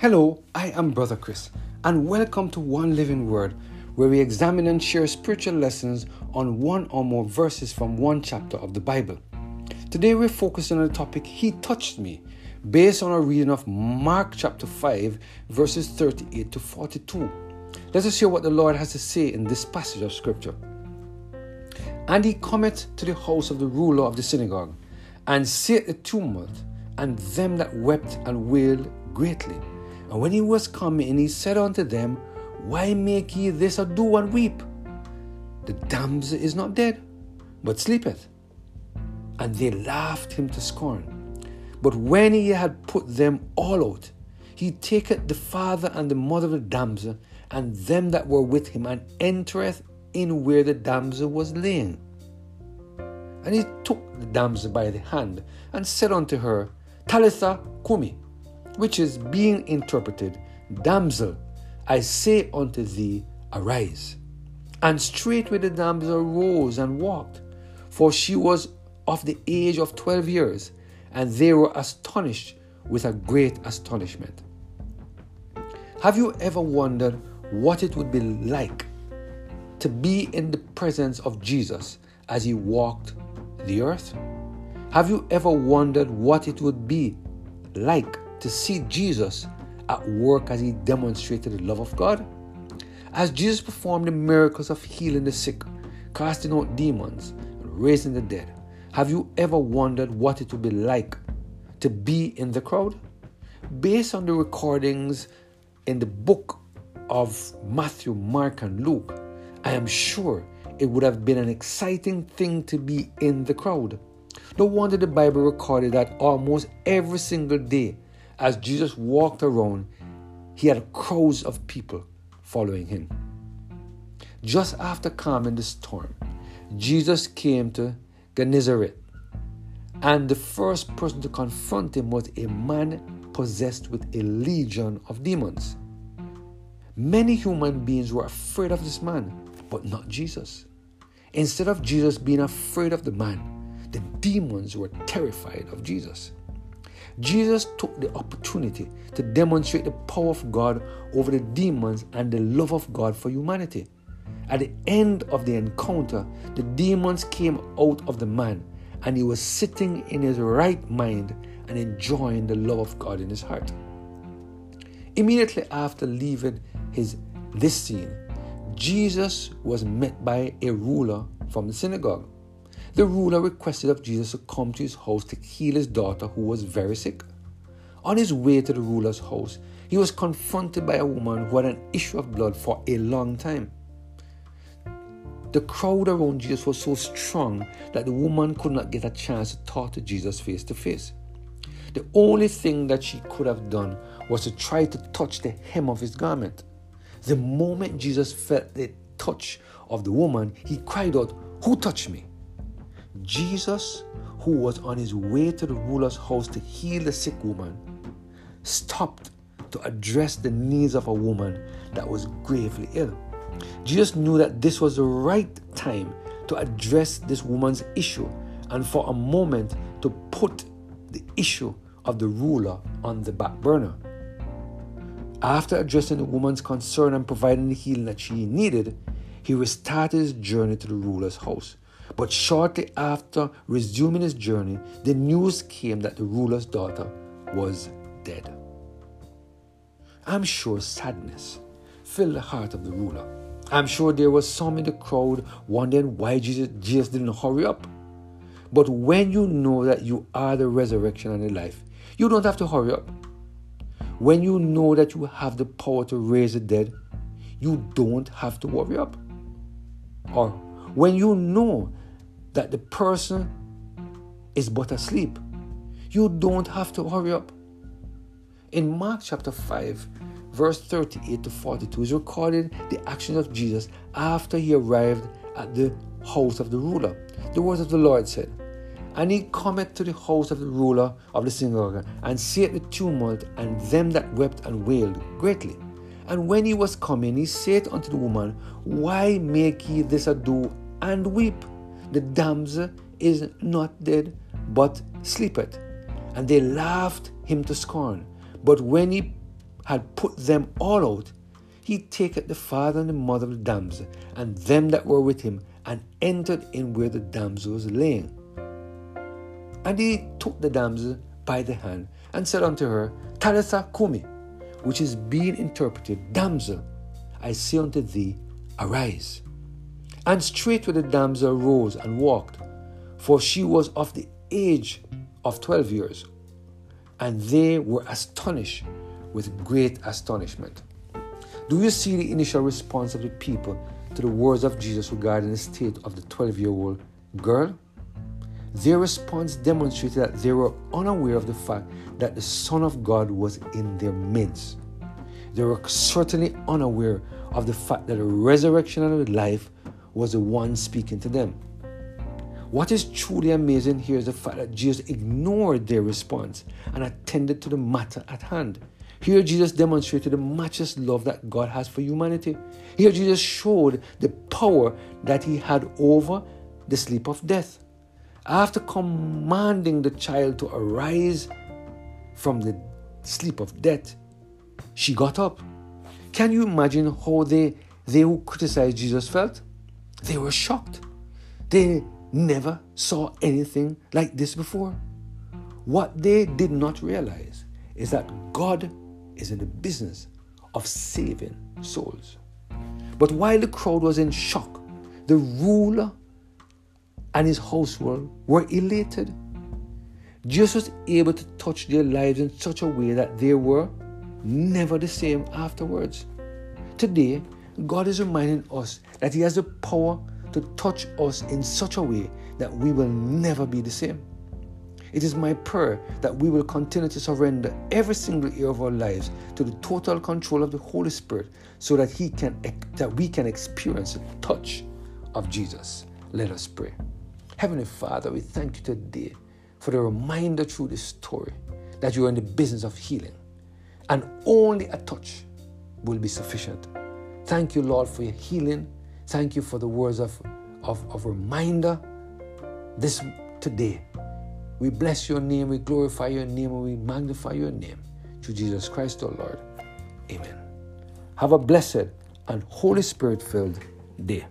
Hello, I am Brother Chris, and welcome to One Living Word, where we examine and share spiritual lessons on one or more verses from one chapter of the Bible. Today we're focusing on the topic He Touched Me, based on a reading of Mark chapter 5, verses 38 to 42. Let us hear what the Lord has to say in this passage of Scripture. And he cometh to the house of the ruler of the synagogue, and said the tumult, and them that wept and wailed greatly. And when he was come in, he said unto them, Why make ye this ado and weep? The damsel is not dead, but sleepeth. And they laughed him to scorn. But when he had put them all out, he taketh the father and the mother of the damsel, and them that were with him, and entereth in where the damsel was lain. And he took the damsel by the hand, and said unto her, Talitha cumi, which is being interpreted, Damsel, I say unto thee, arise. And straightway the damsel arose and walked, for she was of the age of twelve years, and they were astonished with a great astonishment. Have you ever wondered what it would be like to be in the presence of Jesus as he walked the earth? Have you ever wondered what it would be like to see Jesus at work as he demonstrated the love of God? As Jesus performed the miracles of healing the sick, casting out demons, and raising the dead, have you ever wondered what it would be like to be in the crowd? Based on the recordings in the book of Matthew, Mark, and Luke, I am sure it would have been an exciting thing to be in the crowd. No wonder the Bible recorded that almost every single day as Jesus walked around, he had crowds of people following him. Just after calming the storm, Jesus came to Gennesaret, and the first person to confront him was a man possessed with a legion of demons. Many human beings were afraid of this man, but not Jesus. Instead of Jesus being afraid of the man, the demons were terrified of Jesus. Jesus took the opportunity to demonstrate the power of God over the demons and the love of God for humanity. At the end of the encounter, the demons came out of the man and he was sitting in his right mind and enjoying the love of God in his heart. Immediately after leaving his this scene, Jesus was met by a ruler from the synagogue. The ruler requested of Jesus to come to his house to heal his daughter who was very sick. On his way to the ruler's house, he was confronted by a woman who had an issue of blood for a long time. The crowd around Jesus was so strong that the woman could not get a chance to talk to Jesus face to face. The only thing that she could have done was to try to touch the hem of his garment. The moment Jesus felt the touch of the woman, he cried out, Who touched me? Jesus, who was on his way to the ruler's house to heal the sick woman, stopped to address the needs of a woman that was gravely ill. Jesus knew that this was the right time to address this woman's issue and for a moment to put the issue of the ruler on the back burner. After addressing the woman's concern and providing the healing that she needed, he restarted his journey to the ruler's house. But shortly after resuming his journey, the news came that the ruler's daughter was dead. I'm sure sadness filled the heart of the ruler. I'm sure there was some in the crowd wondering why Jesus, Jesus didn't hurry up. But when you know that you are the resurrection and the life, you don't have to hurry up. When you know that you have the power to raise the dead, you don't have to worry up. Or when you know that the person is but asleep. You don't have to hurry up. In Mark chapter 5, verse 38 to 42 is recorded the actions of Jesus after he arrived at the house of the ruler. The words of the Lord said, And he cometh to the house of the ruler of the synagogue, and seeth the tumult, and them that wept and wailed greatly. And when he was coming, he said unto the woman, Why make ye this ado and weep? The damsel is not dead, but sleepeth. And they laughed him to scorn. But when he had put them all out, he taketh the father and the mother of the damsel, and them that were with him, and entered in where the damsel was laying. And he took the damsel by the hand, and said unto her, Talitha cumi, which is being interpreted, Damsel, I say unto thee, arise. And straightway the damsel rose and walked, for she was of the age of twelve years. And they were astonished with great astonishment. Do you see the initial response of the people to the words of Jesus regarding the state of the 12 year old girl? Their response demonstrated that they were unaware of the fact that the Son of God was in their midst. They were certainly unaware of the fact that the resurrection and the life was the one speaking to them. What is truly amazing here is the fact that Jesus ignored their response and attended to the matter at hand. Here, Jesus demonstrated the matchless love that God has for humanity. Here, Jesus showed the power that he had over the sleep of death. After commanding the child to arise from the sleep of death, she got up. Can you imagine how they, they who criticized Jesus felt? They were shocked. They never saw anything like this before. What they did not realize is that God is in the business of saving souls. But while the crowd was in shock, the ruler and his household were elated. Jesus was able to touch their lives in such a way that they were never the same afterwards. Today, God is reminding us that He has the power to touch us in such a way that we will never be the same. It is my prayer that we will continue to surrender every single area of our lives to the total control of the Holy Spirit so that he can that we can experience the touch of Jesus. Let us pray. Heavenly Father, we thank you today for the reminder through this story that you are in the business of healing and only a touch will be sufficient. Thank you, Lord, for your healing. Thank you for the words of, of, of reminder this today we bless your name, we glorify your name, and we magnify your name. Through Jesus Christ, our Lord. Amen. Have a blessed and Holy Spirit filled day.